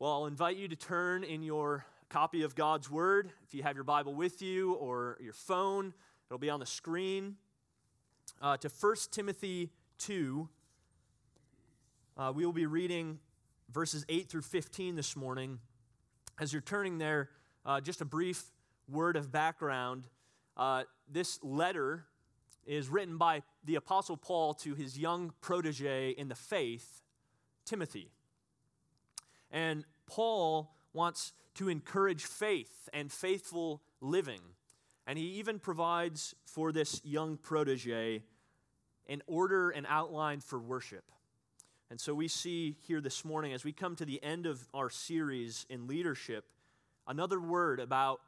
Well, I'll invite you to turn in your copy of God's Word, if you have your Bible with you or your phone, it'll be on the screen, uh, to 1 Timothy 2. Uh, we will be reading verses 8 through 15 this morning. As you're turning there, uh, just a brief word of background. Uh, this letter is written by the Apostle Paul to his young protege in the faith, Timothy. And Paul wants to encourage faith and faithful living. And he even provides for this young protege an order and outline for worship. And so we see here this morning, as we come to the end of our series in leadership, another word about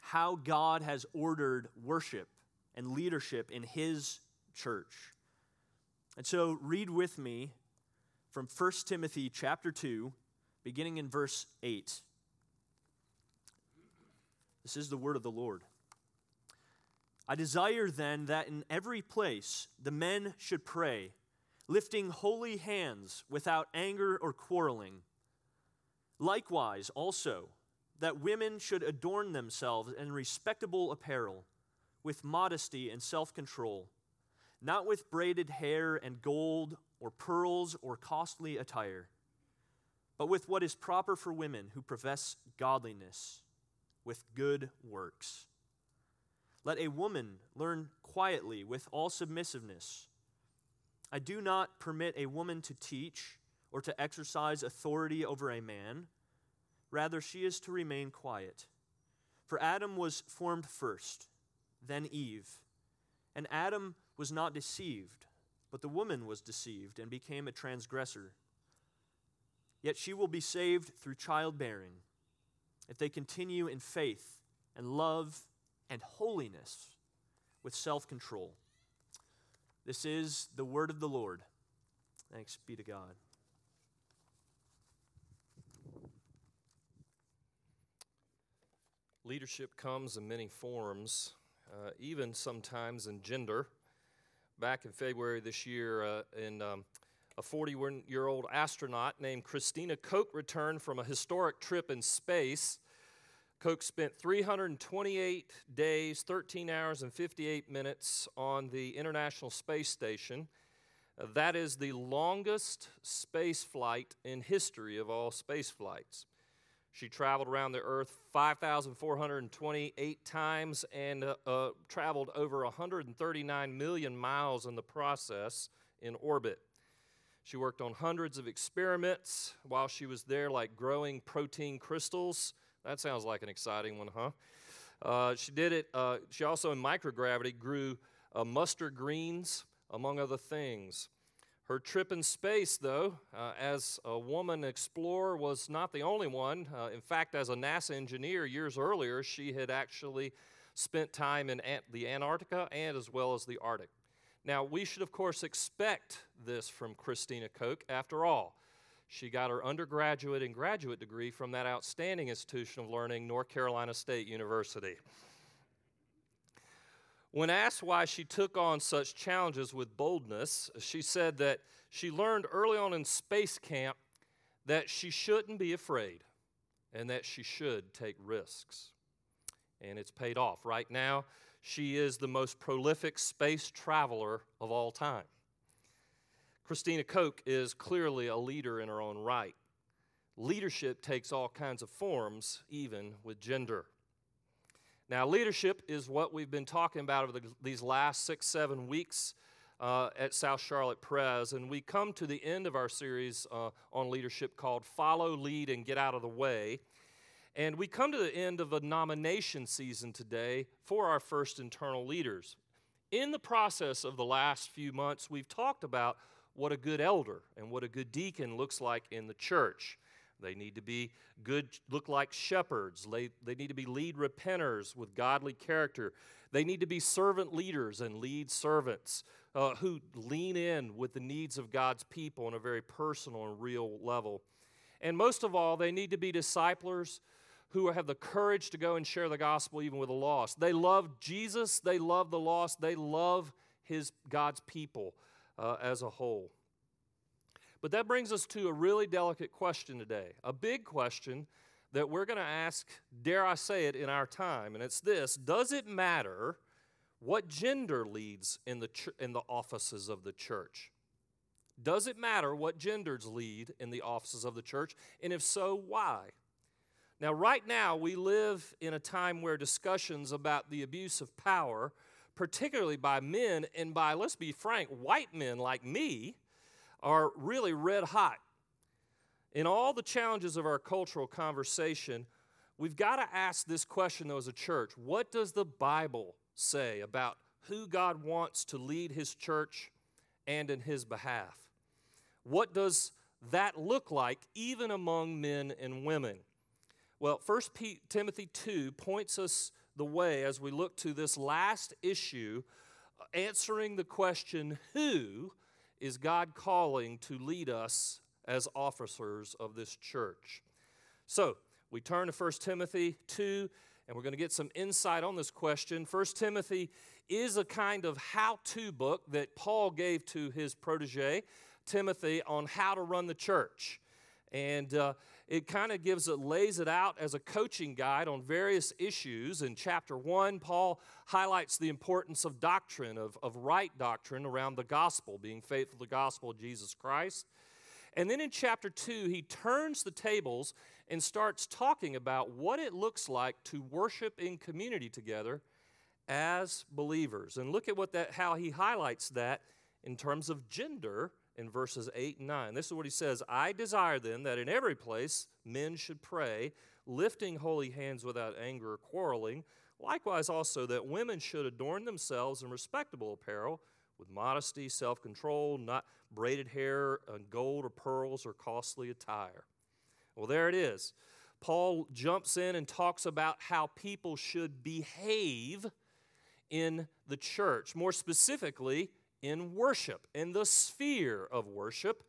how God has ordered worship and leadership in his church. And so read with me from 1 Timothy chapter 2 beginning in verse 8. This is the word of the Lord. I desire then that in every place the men should pray, lifting holy hands without anger or quarreling. Likewise, also, that women should adorn themselves in respectable apparel, with modesty and self control, not with braided hair and gold or pearls or costly attire but with what is proper for women who profess godliness with good works. Let a woman learn quietly with all submissiveness. I do not permit a woman to teach or to exercise authority over a man. Rather, she is to remain quiet. For Adam was formed first, then Eve. And Adam was not deceived, but the woman was deceived and became a transgressor. Yet she will be saved through childbearing if they continue in faith and love and holiness with self control. This is the word of the Lord. Thanks be to God. Leadership comes in many forms, uh, even sometimes in gender. Back in February this year, uh, in um, a 41 year old astronaut named Christina Koch returned from a historic trip in space. Koch spent 328 days, 13 hours, and 58 minutes on the International Space Station. Uh, that is the longest space flight in history of all space flights. She traveled around the Earth 5,428 times and uh, uh, traveled over 139 million miles in the process in orbit. She worked on hundreds of experiments while she was there, like growing protein crystals. That sounds like an exciting one, huh? Uh, she did it, uh, she also in microgravity grew uh, mustard greens, among other things. Her trip in space, though, uh, as a woman explorer, was not the only one. Uh, in fact, as a NASA engineer years earlier, she had actually spent time in the Antarctica and as well as the Arctic. Now, we should, of course, expect this from Christina Koch. After all, she got her undergraduate and graduate degree from that outstanding institution of learning, North Carolina State University. When asked why she took on such challenges with boldness, she said that she learned early on in space camp that she shouldn't be afraid and that she should take risks. And it's paid off. Right now, she is the most prolific space traveler of all time. Christina Koch is clearly a leader in her own right. Leadership takes all kinds of forms, even with gender. Now, leadership is what we've been talking about over the, these last six, seven weeks uh, at South Charlotte Pres, and we come to the end of our series uh, on leadership called Follow, Lead, and Get Out of the Way. And we come to the end of a nomination season today for our first internal leaders. In the process of the last few months, we've talked about what a good elder and what a good deacon looks like in the church. They need to be good, look like shepherds. They, they need to be lead repenters with godly character. They need to be servant leaders and lead servants uh, who lean in with the needs of God's people on a very personal and real level. And most of all, they need to be disciplers who have the courage to go and share the gospel even with the lost. They love Jesus, they love the lost, they love his God's people uh, as a whole. But that brings us to a really delicate question today, a big question that we're going to ask, dare I say it, in our time. And it's this Does it matter what gender leads in the, ch- in the offices of the church? Does it matter what genders lead in the offices of the church? And if so, why? Now, right now, we live in a time where discussions about the abuse of power, particularly by men and by, let's be frank, white men like me, are really red hot. In all the challenges of our cultural conversation, we've got to ask this question, though, as a church What does the Bible say about who God wants to lead His church and in His behalf? What does that look like, even among men and women? Well, 1 Timothy 2 points us the way as we look to this last issue, answering the question who is God calling to lead us as officers of this church? So, we turn to 1 Timothy 2, and we're going to get some insight on this question. 1 Timothy is a kind of how to book that Paul gave to his protege, Timothy, on how to run the church. And uh, it kind of gives it, lays it out as a coaching guide on various issues. In chapter one, Paul highlights the importance of doctrine, of, of right doctrine around the gospel, being faithful to the gospel of Jesus Christ. And then in chapter two, he turns the tables and starts talking about what it looks like to worship in community together as believers. And look at what that how he highlights that in terms of gender in verses 8 and 9. This is what he says I desire then that in every place men should pray, lifting holy hands without anger or quarreling. Likewise, also, that women should adorn themselves in respectable apparel with modesty, self control, not braided hair, gold or pearls or costly attire. Well, there it is. Paul jumps in and talks about how people should behave in the church. More specifically, in worship, in the sphere of worship.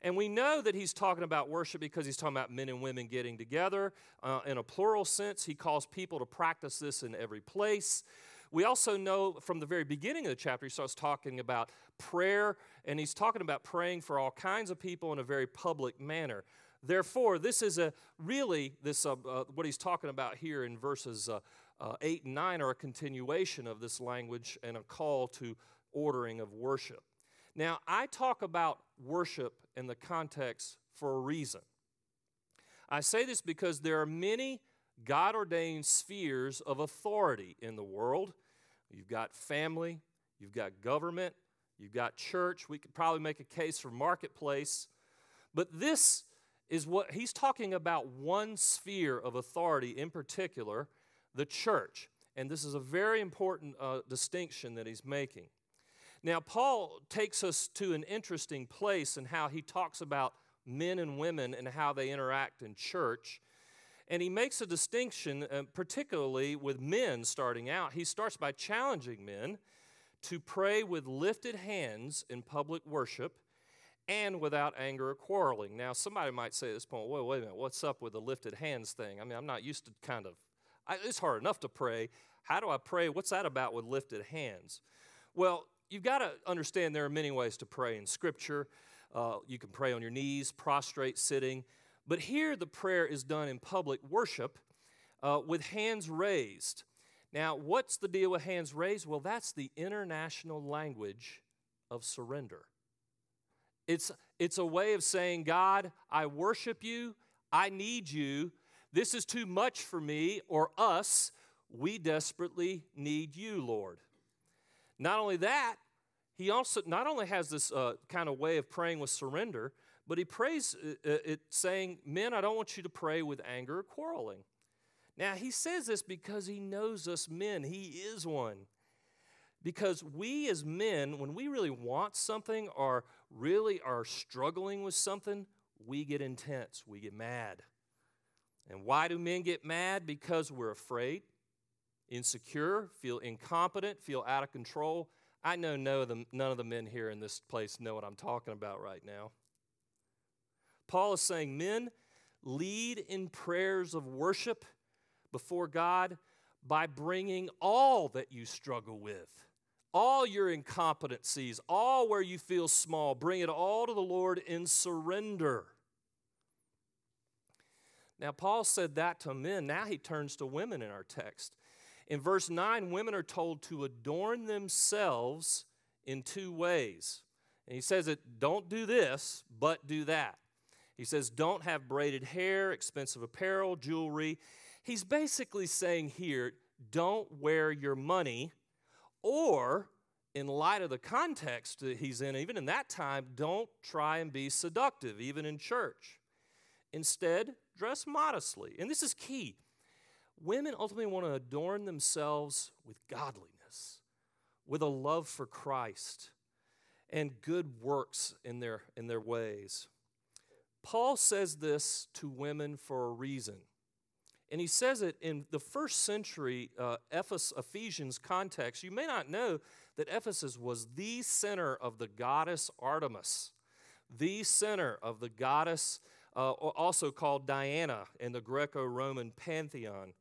And we know that he's talking about worship because he's talking about men and women getting together. Uh, in a plural sense, he calls people to practice this in every place. We also know from the very beginning of the chapter, he starts talking about prayer, and he's talking about praying for all kinds of people in a very public manner. Therefore, this is a really this uh, uh, what he's talking about here in verses uh, uh, eight and nine are a continuation of this language and a call to ordering of worship. Now, I talk about worship in the context for a reason. I say this because there are many God ordained spheres of authority in the world. You've got family, you've got government, you've got church. We could probably make a case for marketplace. But this is what he's talking about one sphere of authority in particular, the church. And this is a very important uh, distinction that he's making. Now, Paul takes us to an interesting place in how he talks about men and women and how they interact in church. And he makes a distinction, uh, particularly with men starting out. He starts by challenging men to pray with lifted hands in public worship and without anger or quarreling. Now, somebody might say at this point, wait, wait a minute, what's up with the lifted hands thing? I mean, I'm not used to kind of, I, it's hard enough to pray. How do I pray? What's that about with lifted hands? Well, you've got to understand there are many ways to pray in Scripture. Uh, you can pray on your knees, prostrate, sitting. But here the prayer is done in public worship uh, with hands raised. Now, what's the deal with hands raised? Well, that's the international language of surrender. It's, it's a way of saying, God, I worship you, I need you, this is too much for me or us. We desperately need you, Lord. Not only that, he also not only has this uh, kind of way of praying with surrender, but he prays uh, uh, it saying, Men, I don't want you to pray with anger or quarreling. Now, he says this because he knows us men. He is one. Because we as men, when we really want something or really are struggling with something, we get intense, we get mad. And why do men get mad? Because we're afraid, insecure, feel incompetent, feel out of control. I know none of, the, none of the men here in this place know what I'm talking about right now. Paul is saying, Men, lead in prayers of worship before God by bringing all that you struggle with all your incompetencies, all where you feel small, bring it all to the Lord in surrender. Now, Paul said that to men. Now he turns to women in our text. In verse 9, women are told to adorn themselves in two ways. And he says that don't do this, but do that. He says don't have braided hair, expensive apparel, jewelry. He's basically saying here don't wear your money, or in light of the context that he's in, even in that time, don't try and be seductive, even in church. Instead, dress modestly. And this is key. Women ultimately want to adorn themselves with godliness, with a love for Christ, and good works in their, in their ways. Paul says this to women for a reason. And he says it in the first century uh, Ephesians context. You may not know that Ephesus was the center of the goddess Artemis, the center of the goddess, uh, also called Diana in the Greco Roman pantheon.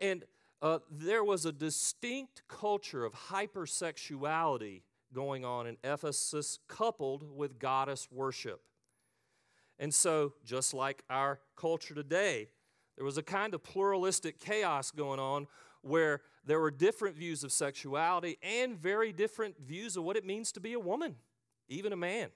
And uh, there was a distinct culture of hypersexuality going on in Ephesus, coupled with goddess worship. And so, just like our culture today, there was a kind of pluralistic chaos going on where there were different views of sexuality and very different views of what it means to be a woman, even a man.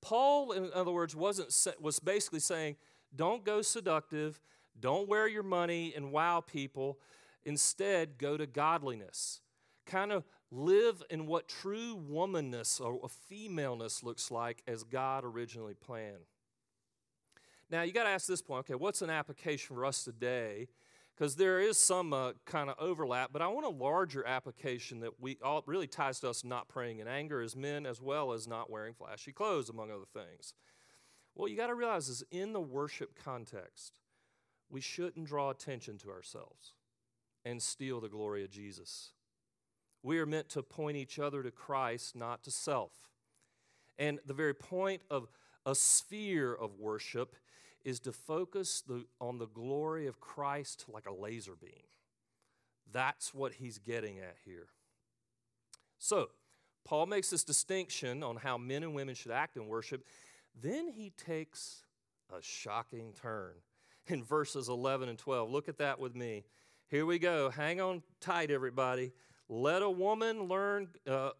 Paul, in other words, wasn't was basically saying, don't go seductive, don't wear your money and wow people. Instead, go to godliness. Kind of live in what true womanness or femaleness looks like as God originally planned. Now, you got to ask this point okay, what's an application for us today? Because there is some uh, kind of overlap, but I want a larger application that we all really ties to us not praying in anger as men, as well as not wearing flashy clothes, among other things. What you got to realize is in the worship context, we shouldn't draw attention to ourselves and steal the glory of Jesus. We are meant to point each other to Christ, not to self. And the very point of a sphere of worship is to focus the, on the glory of Christ like a laser beam. That's what he's getting at here. So, Paul makes this distinction on how men and women should act in worship. Then he takes a shocking turn in verses 11 and 12. Look at that with me. Here we go. Hang on tight, everybody. Let a woman learn uh,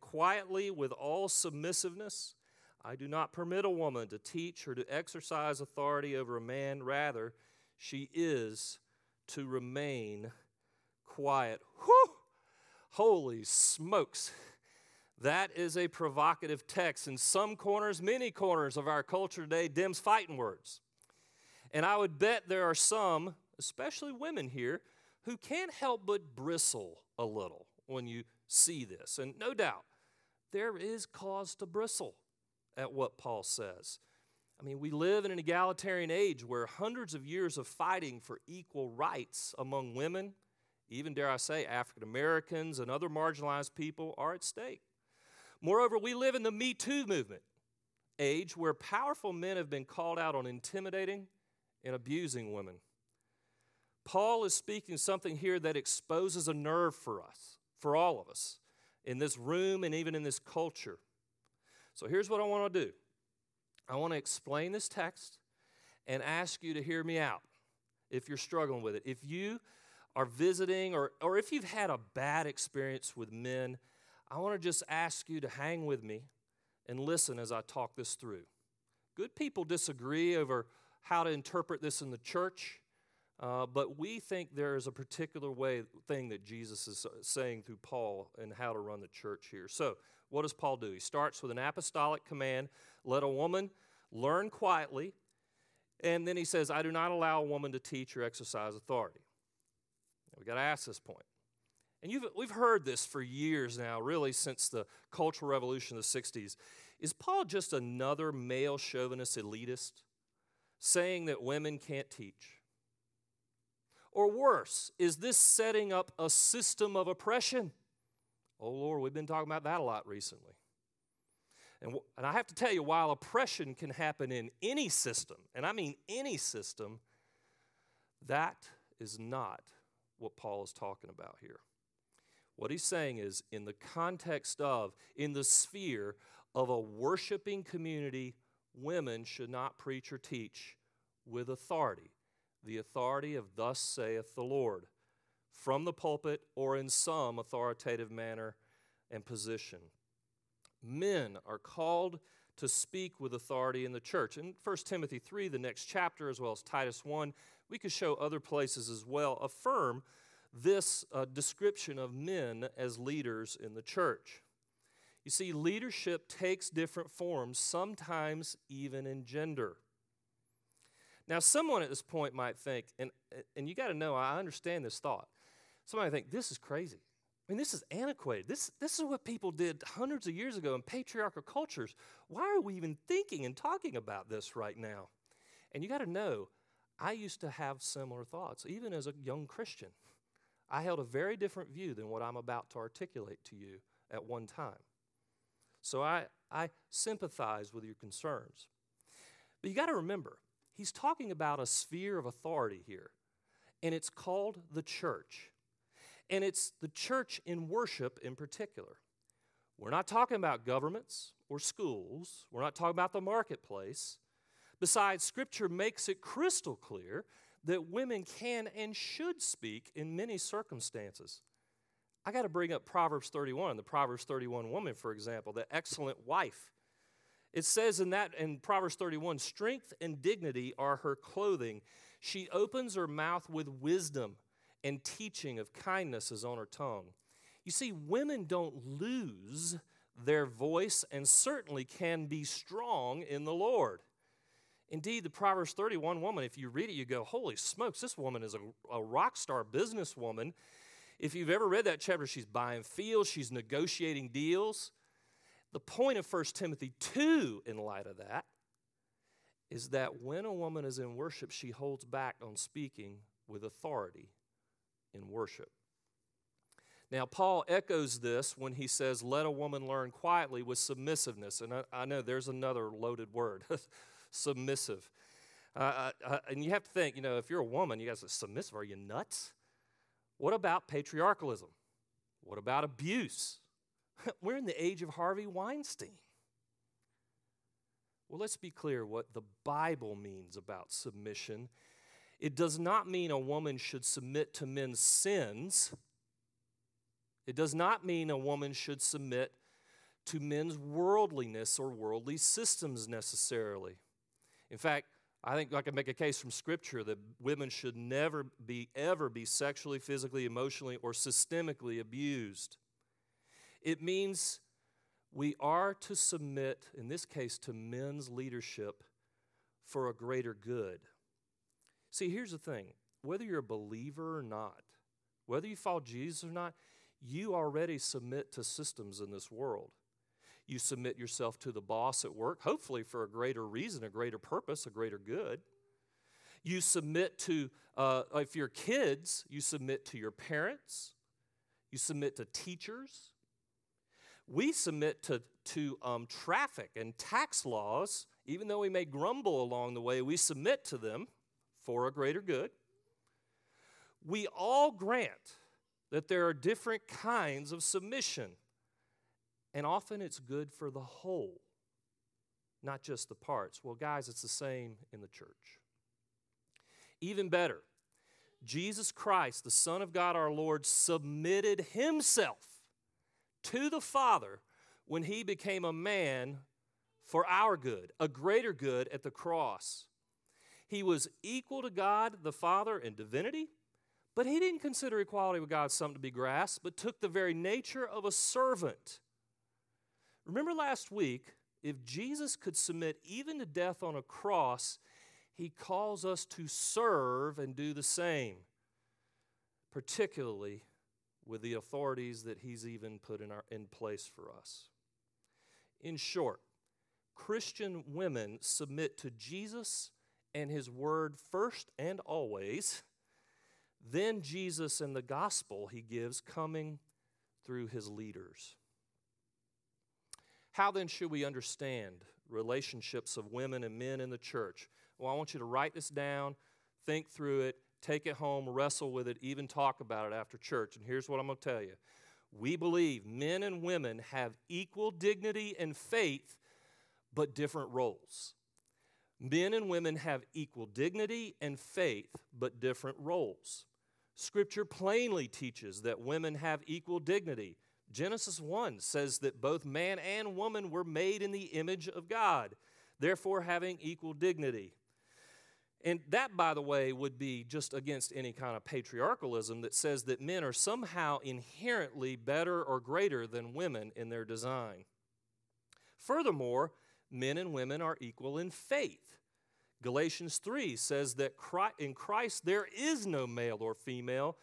quietly with all submissiveness. I do not permit a woman to teach or to exercise authority over a man. Rather, she is to remain quiet. Whew! Holy smokes. That is a provocative text. In some corners, many corners of our culture today, Dems fighting words. And I would bet there are some, especially women here, who can't help but bristle a little when you see this. And no doubt, there is cause to bristle at what Paul says. I mean, we live in an egalitarian age where hundreds of years of fighting for equal rights among women, even dare I say African Americans and other marginalized people, are at stake. Moreover, we live in the Me Too movement age where powerful men have been called out on intimidating and abusing women. Paul is speaking something here that exposes a nerve for us, for all of us, in this room and even in this culture. So here's what I want to do I want to explain this text and ask you to hear me out if you're struggling with it. If you are visiting or, or if you've had a bad experience with men, I want to just ask you to hang with me and listen as I talk this through. Good people disagree over how to interpret this in the church. Uh, but we think there is a particular way thing that Jesus is saying through Paul and how to run the church here. So, what does Paul do? He starts with an apostolic command let a woman learn quietly. And then he says, I do not allow a woman to teach or exercise authority. We've got to ask this point. And we've heard this for years now, really since the Cultural Revolution of the 60s. Is Paul just another male chauvinist elitist saying that women can't teach? Or worse, is this setting up a system of oppression? Oh, Lord, we've been talking about that a lot recently. And, and I have to tell you, while oppression can happen in any system, and I mean any system, that is not what Paul is talking about here. What he's saying is, in the context of, in the sphere of a worshiping community, women should not preach or teach with authority, the authority of thus saith the Lord, from the pulpit or in some authoritative manner and position. Men are called to speak with authority in the church. In 1 Timothy 3, the next chapter, as well as Titus 1, we could show other places as well, affirm this uh, description of men as leaders in the church. You see, leadership takes different forms, sometimes even in gender. Now, someone at this point might think, and, and you got to know, I understand this thought. Somebody think, this is crazy. I mean, this is antiquated. This, this is what people did hundreds of years ago in patriarchal cultures. Why are we even thinking and talking about this right now? And you got to know, I used to have similar thoughts, even as a young Christian. I held a very different view than what I'm about to articulate to you at one time. So I, I sympathize with your concerns. But you got to remember, he's talking about a sphere of authority here, and it's called the church. And it's the church in worship in particular. We're not talking about governments or schools, we're not talking about the marketplace. Besides, Scripture makes it crystal clear that women can and should speak in many circumstances. I got to bring up Proverbs 31, the Proverbs 31 woman, for example, the excellent wife. It says in that in Proverbs 31, strength and dignity are her clothing. She opens her mouth with wisdom, and teaching of kindness is on her tongue. You see, women don't lose their voice and certainly can be strong in the Lord. Indeed, the Proverbs 31 woman, if you read it, you go, Holy smokes, this woman is a, a rock star businesswoman. If you've ever read that chapter, she's buying fields, she's negotiating deals. The point of 1 Timothy 2, in light of that, is that when a woman is in worship, she holds back on speaking with authority in worship. Now, Paul echoes this when he says, Let a woman learn quietly with submissiveness. And I, I know there's another loaded word submissive. Uh, uh, uh, and you have to think, you know, if you're a woman, you guys are submissive. Are you nuts? What about patriarchalism? What about abuse? We're in the age of Harvey Weinstein. Well, let's be clear what the Bible means about submission. It does not mean a woman should submit to men's sins. It does not mean a woman should submit to men's worldliness or worldly systems necessarily. In fact, I think I can make a case from Scripture that women should never be, ever be sexually, physically, emotionally, or systemically abused. It means we are to submit, in this case, to men's leadership for a greater good. See, here's the thing whether you're a believer or not, whether you follow Jesus or not, you already submit to systems in this world. You submit yourself to the boss at work, hopefully for a greater reason, a greater purpose, a greater good. You submit to, uh, if you're kids, you submit to your parents. You submit to teachers. We submit to, to um, traffic and tax laws, even though we may grumble along the way, we submit to them for a greater good. We all grant that there are different kinds of submission. And often it's good for the whole, not just the parts. Well, guys, it's the same in the church. Even better, Jesus Christ, the Son of God our Lord, submitted himself to the Father when he became a man for our good, a greater good at the cross. He was equal to God the Father in divinity, but he didn't consider equality with God something to be grasped, but took the very nature of a servant Remember last week, if Jesus could submit even to death on a cross, he calls us to serve and do the same, particularly with the authorities that he's even put in, our, in place for us. In short, Christian women submit to Jesus and his word first and always, then Jesus and the gospel he gives coming through his leaders. How then should we understand relationships of women and men in the church? Well, I want you to write this down, think through it, take it home, wrestle with it, even talk about it after church. And here's what I'm going to tell you we believe men and women have equal dignity and faith, but different roles. Men and women have equal dignity and faith, but different roles. Scripture plainly teaches that women have equal dignity. Genesis 1 says that both man and woman were made in the image of God, therefore having equal dignity. And that, by the way, would be just against any kind of patriarchalism that says that men are somehow inherently better or greater than women in their design. Furthermore, men and women are equal in faith. Galatians 3 says that in Christ there is no male or female,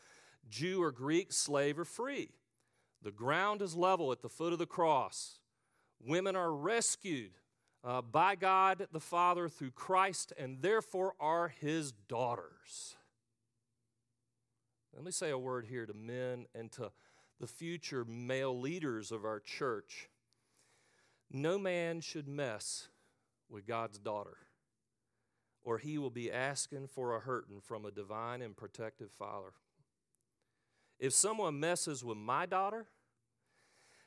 Jew or Greek, slave or free. The ground is level at the foot of the cross. Women are rescued uh, by God the Father through Christ and therefore are his daughters. Let me say a word here to men and to the future male leaders of our church. No man should mess with God's daughter, or he will be asking for a hurting from a divine and protective father. If someone messes with my daughter,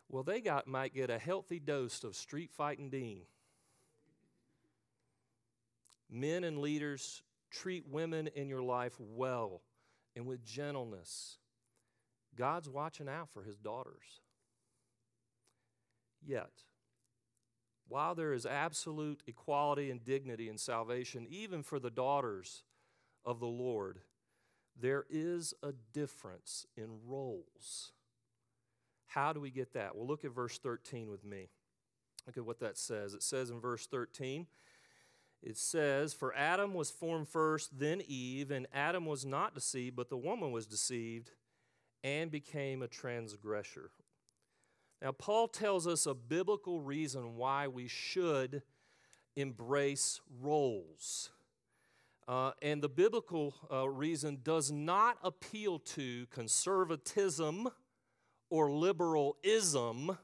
well, they got, might get a healthy dose of street fighting Dean. Men and leaders, treat women in your life well and with gentleness. God's watching out for his daughters. Yet, while there is absolute equality and dignity in salvation, even for the daughters of the Lord, there is a difference in roles. How do we get that? Well, look at verse 13 with me. Look at what that says. It says in verse 13, it says, For Adam was formed first, then Eve, and Adam was not deceived, but the woman was deceived and became a transgressor. Now, Paul tells us a biblical reason why we should embrace roles. Uh, and the biblical uh, reason does not appeal to conservatism or liberalism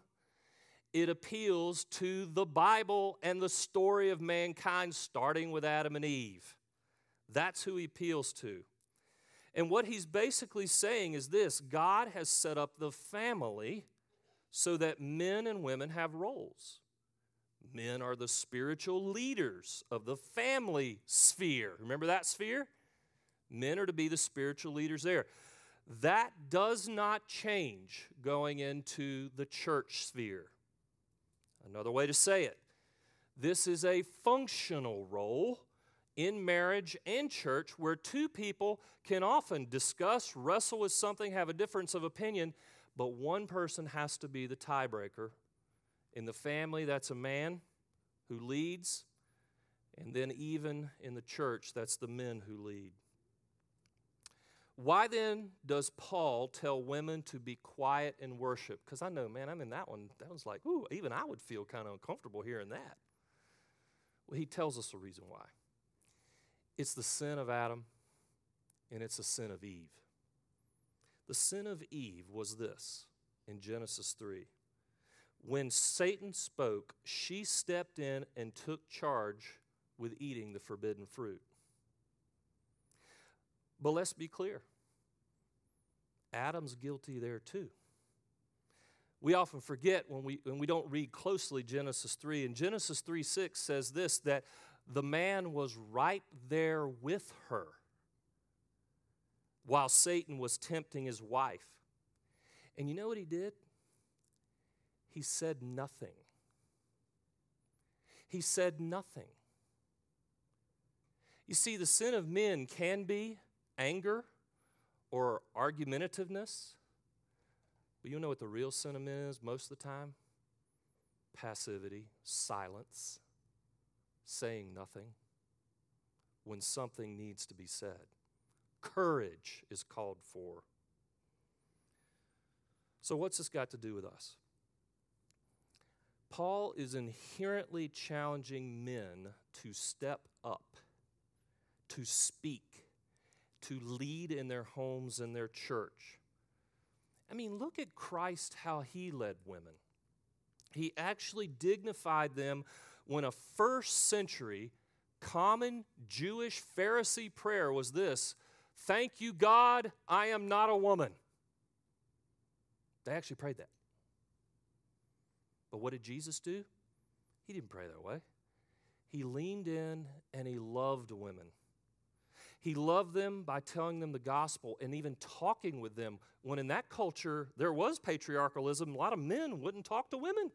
it appeals to the Bible and the story of mankind, starting with Adam and Eve. That's who he appeals to. And what he's basically saying is this God has set up the family so that men and women have roles. Men are the spiritual leaders of the family sphere. Remember that sphere? Men are to be the spiritual leaders there. That does not change going into the church sphere. Another way to say it this is a functional role in marriage and church where two people can often discuss, wrestle with something, have a difference of opinion, but one person has to be the tiebreaker. In the family, that's a man who leads, and then even in the church, that's the men who lead. Why then does Paul tell women to be quiet and worship? Because I know, man, I'm in that one. That was like, ooh, even I would feel kind of uncomfortable hearing that. Well, he tells us the reason why. It's the sin of Adam, and it's the sin of Eve. The sin of Eve was this in Genesis 3. When Satan spoke, she stepped in and took charge with eating the forbidden fruit. But let's be clear Adam's guilty there too. We often forget when we, when we don't read closely Genesis 3. And Genesis 3 6 says this that the man was right there with her while Satan was tempting his wife. And you know what he did? He said nothing. He said nothing. You see, the sin of men can be anger or argumentativeness. But you know what the real sentiment is most of the time? Passivity, silence, saying nothing when something needs to be said. Courage is called for. So, what's this got to do with us? Paul is inherently challenging men to step up, to speak, to lead in their homes and their church. I mean, look at Christ, how he led women. He actually dignified them when a first century common Jewish Pharisee prayer was this Thank you, God, I am not a woman. They actually prayed that. But what did Jesus do? He didn't pray that way. He leaned in and he loved women. He loved them by telling them the gospel and even talking with them. When in that culture there was patriarchalism, a lot of men wouldn't talk to women.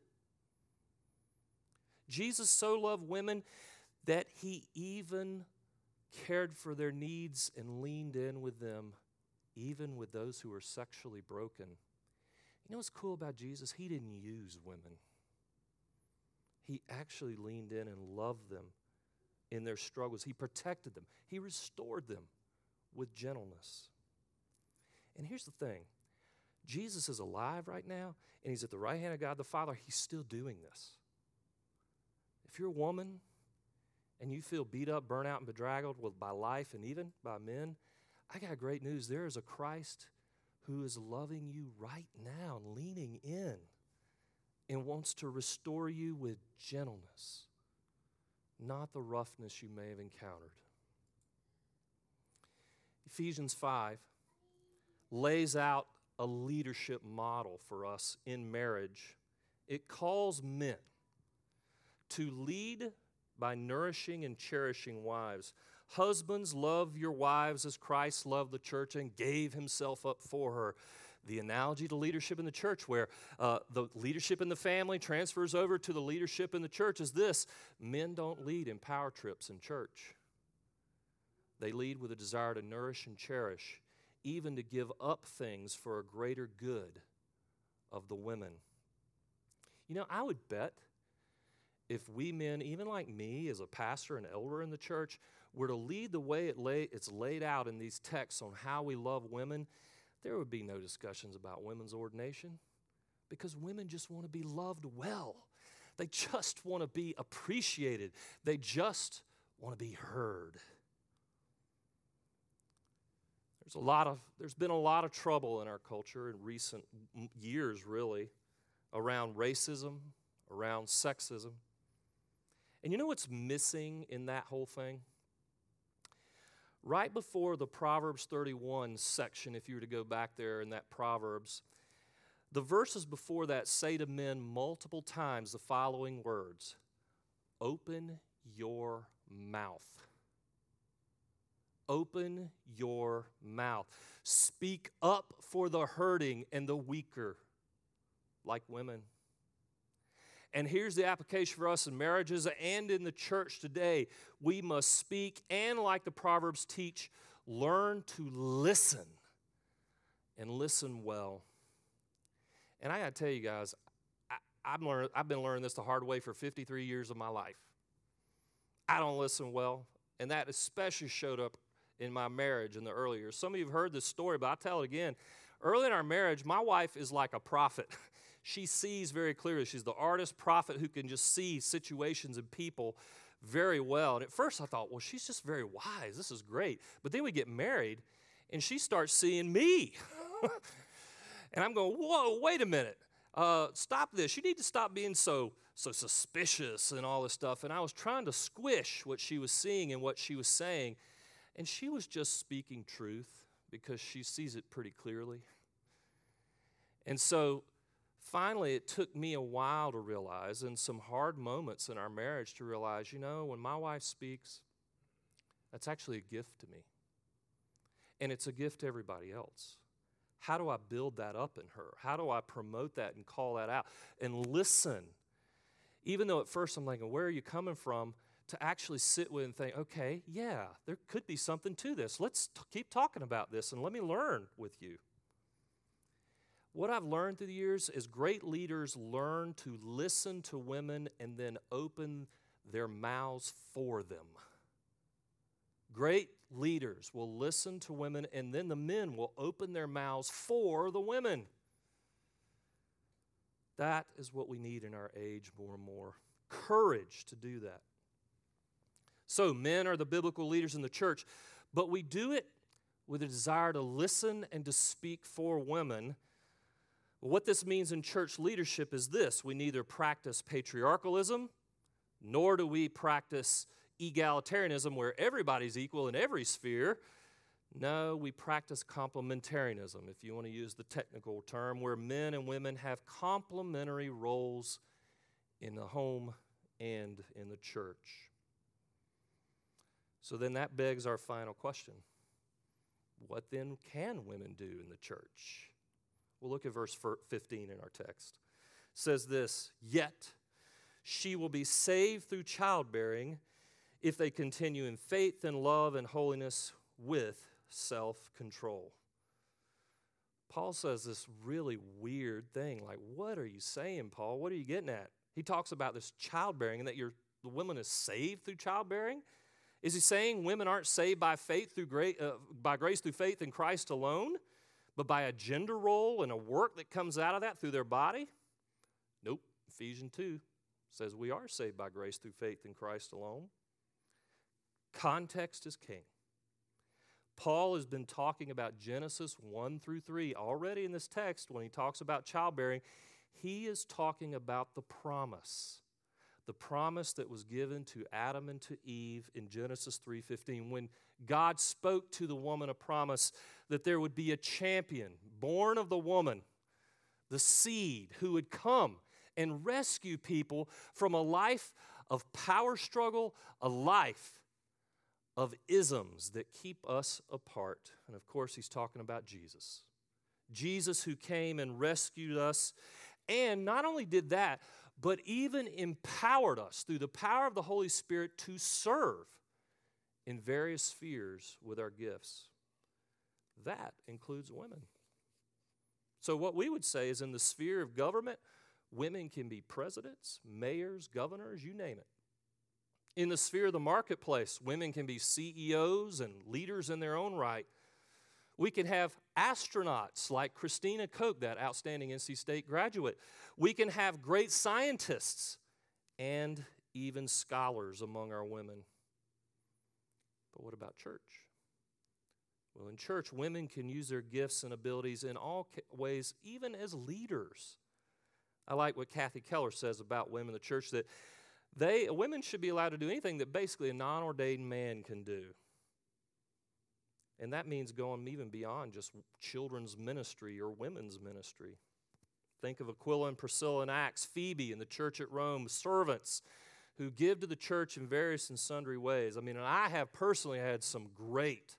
Jesus so loved women that he even cared for their needs and leaned in with them, even with those who were sexually broken. You know what's cool about Jesus? He didn't use women, he actually leaned in and loved them in their struggles. He protected them, He restored them with gentleness. And here's the thing Jesus is alive right now, and He's at the right hand of God the Father. He's still doing this. If you're a woman and you feel beat up, burnt out, and bedraggled by life and even by men, I got great news. There is a Christ who is loving you right now, leaning in, and wants to restore you with gentleness not the roughness you may have encountered. Ephesians 5 lays out a leadership model for us in marriage. It calls men to lead by nourishing and cherishing wives. Husbands, love your wives as Christ loved the church and gave himself up for her the analogy to leadership in the church, where uh, the leadership in the family transfers over to the leadership in the church, is this men don't lead in power trips in church. They lead with a desire to nourish and cherish, even to give up things for a greater good of the women. You know, I would bet if we men, even like me as a pastor and elder in the church, were to lead the way it lay, it's laid out in these texts on how we love women, there would be no discussions about women's ordination because women just want to be loved well. They just want to be appreciated. They just want to be heard. There's a lot of there's been a lot of trouble in our culture in recent years really around racism, around sexism. And you know what's missing in that whole thing? Right before the Proverbs 31 section, if you were to go back there in that Proverbs, the verses before that say to men multiple times the following words Open your mouth. Open your mouth. Speak up for the hurting and the weaker, like women. And here's the application for us in marriages and in the church today. We must speak and, like the Proverbs teach, learn to listen and listen well. And I got to tell you guys, I, have learned, I've been learning this the hard way for 53 years of my life. I don't listen well, and that especially showed up in my marriage in the early years. Some of you have heard this story, but I'll tell it again. Early in our marriage, my wife is like a prophet. she sees very clearly. She's the artist prophet who can just see situations and people very well. And at first I thought, well, she's just very wise. This is great. But then we get married and she starts seeing me. and I'm going, whoa, wait a minute. Uh, stop this. You need to stop being so so suspicious and all this stuff. And I was trying to squish what she was seeing and what she was saying. And she was just speaking truth because she sees it pretty clearly. And so finally, it took me a while to realize, and some hard moments in our marriage to realize, you know, when my wife speaks, that's actually a gift to me. And it's a gift to everybody else. How do I build that up in her? How do I promote that and call that out and listen? Even though at first I'm thinking, where are you coming from? To actually sit with and think, okay, yeah, there could be something to this. Let's t- keep talking about this and let me learn with you. What I've learned through the years is great leaders learn to listen to women and then open their mouths for them. Great leaders will listen to women and then the men will open their mouths for the women. That is what we need in our age more and more courage to do that. So, men are the biblical leaders in the church, but we do it with a desire to listen and to speak for women what this means in church leadership is this we neither practice patriarchalism, nor do we practice egalitarianism where everybody's equal in every sphere. No, we practice complementarianism, if you want to use the technical term, where men and women have complementary roles in the home and in the church. So then that begs our final question What then can women do in the church? We'll look at verse 15 in our text. It says this Yet she will be saved through childbearing if they continue in faith and love and holiness with self control. Paul says this really weird thing. Like, what are you saying, Paul? What are you getting at? He talks about this childbearing and that your, the woman is saved through childbearing. Is he saying women aren't saved by faith through grace, uh, by grace through faith in Christ alone, but by a gender role and a work that comes out of that through their body? Nope. Ephesians 2 says we are saved by grace through faith in Christ alone. Context is king. Paul has been talking about Genesis 1 through 3 already in this text when he talks about childbearing. He is talking about the promise. The promise that was given to Adam and to Eve in Genesis 3:15 when God spoke to the woman a promise that there would be a champion born of the woman, the seed who would come and rescue people from a life of power struggle, a life of isms that keep us apart. And of course, he's talking about Jesus. Jesus who came and rescued us, and not only did that, but even empowered us through the power of the Holy Spirit to serve in various spheres with our gifts. That includes women. So, what we would say is in the sphere of government, women can be presidents, mayors, governors, you name it. In the sphere of the marketplace, women can be CEOs and leaders in their own right. We can have astronauts like Christina Koch, that outstanding NC State graduate. We can have great scientists and even scholars among our women. But what about church? Well, in church, women can use their gifts and abilities in all ways, even as leaders. I like what Kathy Keller says about women in the church that they women should be allowed to do anything that basically a non-ordained man can do. And that means going even beyond just children's ministry or women's ministry. Think of Aquila and Priscilla in Acts, Phoebe in the church at Rome, servants who give to the church in various and sundry ways. I mean, and I have personally had some great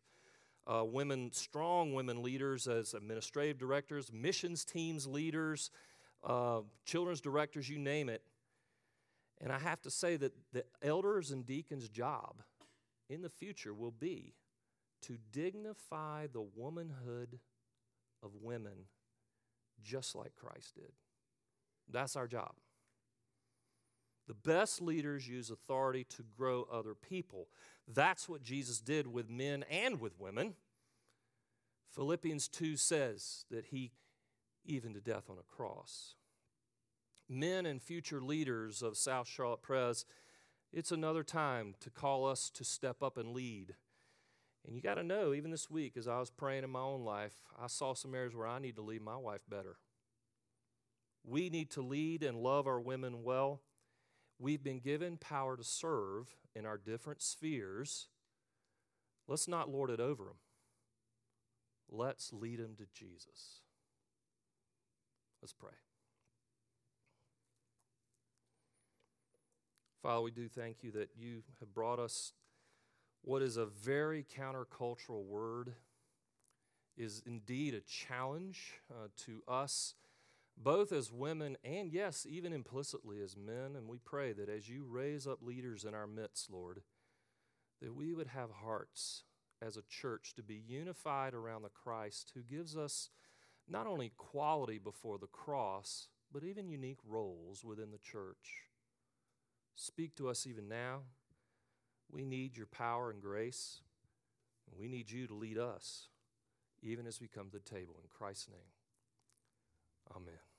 uh, women, strong women leaders as administrative directors, missions teams leaders, uh, children's directors, you name it. And I have to say that the elders and deacons' job in the future will be to dignify the womanhood of women just like Christ did. That's our job. The best leaders use authority to grow other people. That's what Jesus did with men and with women. Philippians 2 says that he, even to death on a cross, men and future leaders of South Charlotte Pres, it's another time to call us to step up and lead. And you got to know, even this week, as I was praying in my own life, I saw some areas where I need to lead my wife better. We need to lead and love our women well. We've been given power to serve in our different spheres. Let's not lord it over them. Let's lead them to Jesus. Let's pray. Father, we do thank you that you have brought us what is a very countercultural word, is indeed a challenge uh, to us, both as women and, yes, even implicitly as men. And we pray that as you raise up leaders in our midst, Lord, that we would have hearts as a church to be unified around the Christ who gives us not only quality before the cross, but even unique roles within the church. Speak to us even now. We need your power and grace. And we need you to lead us, even as we come to the table. In Christ's name, amen.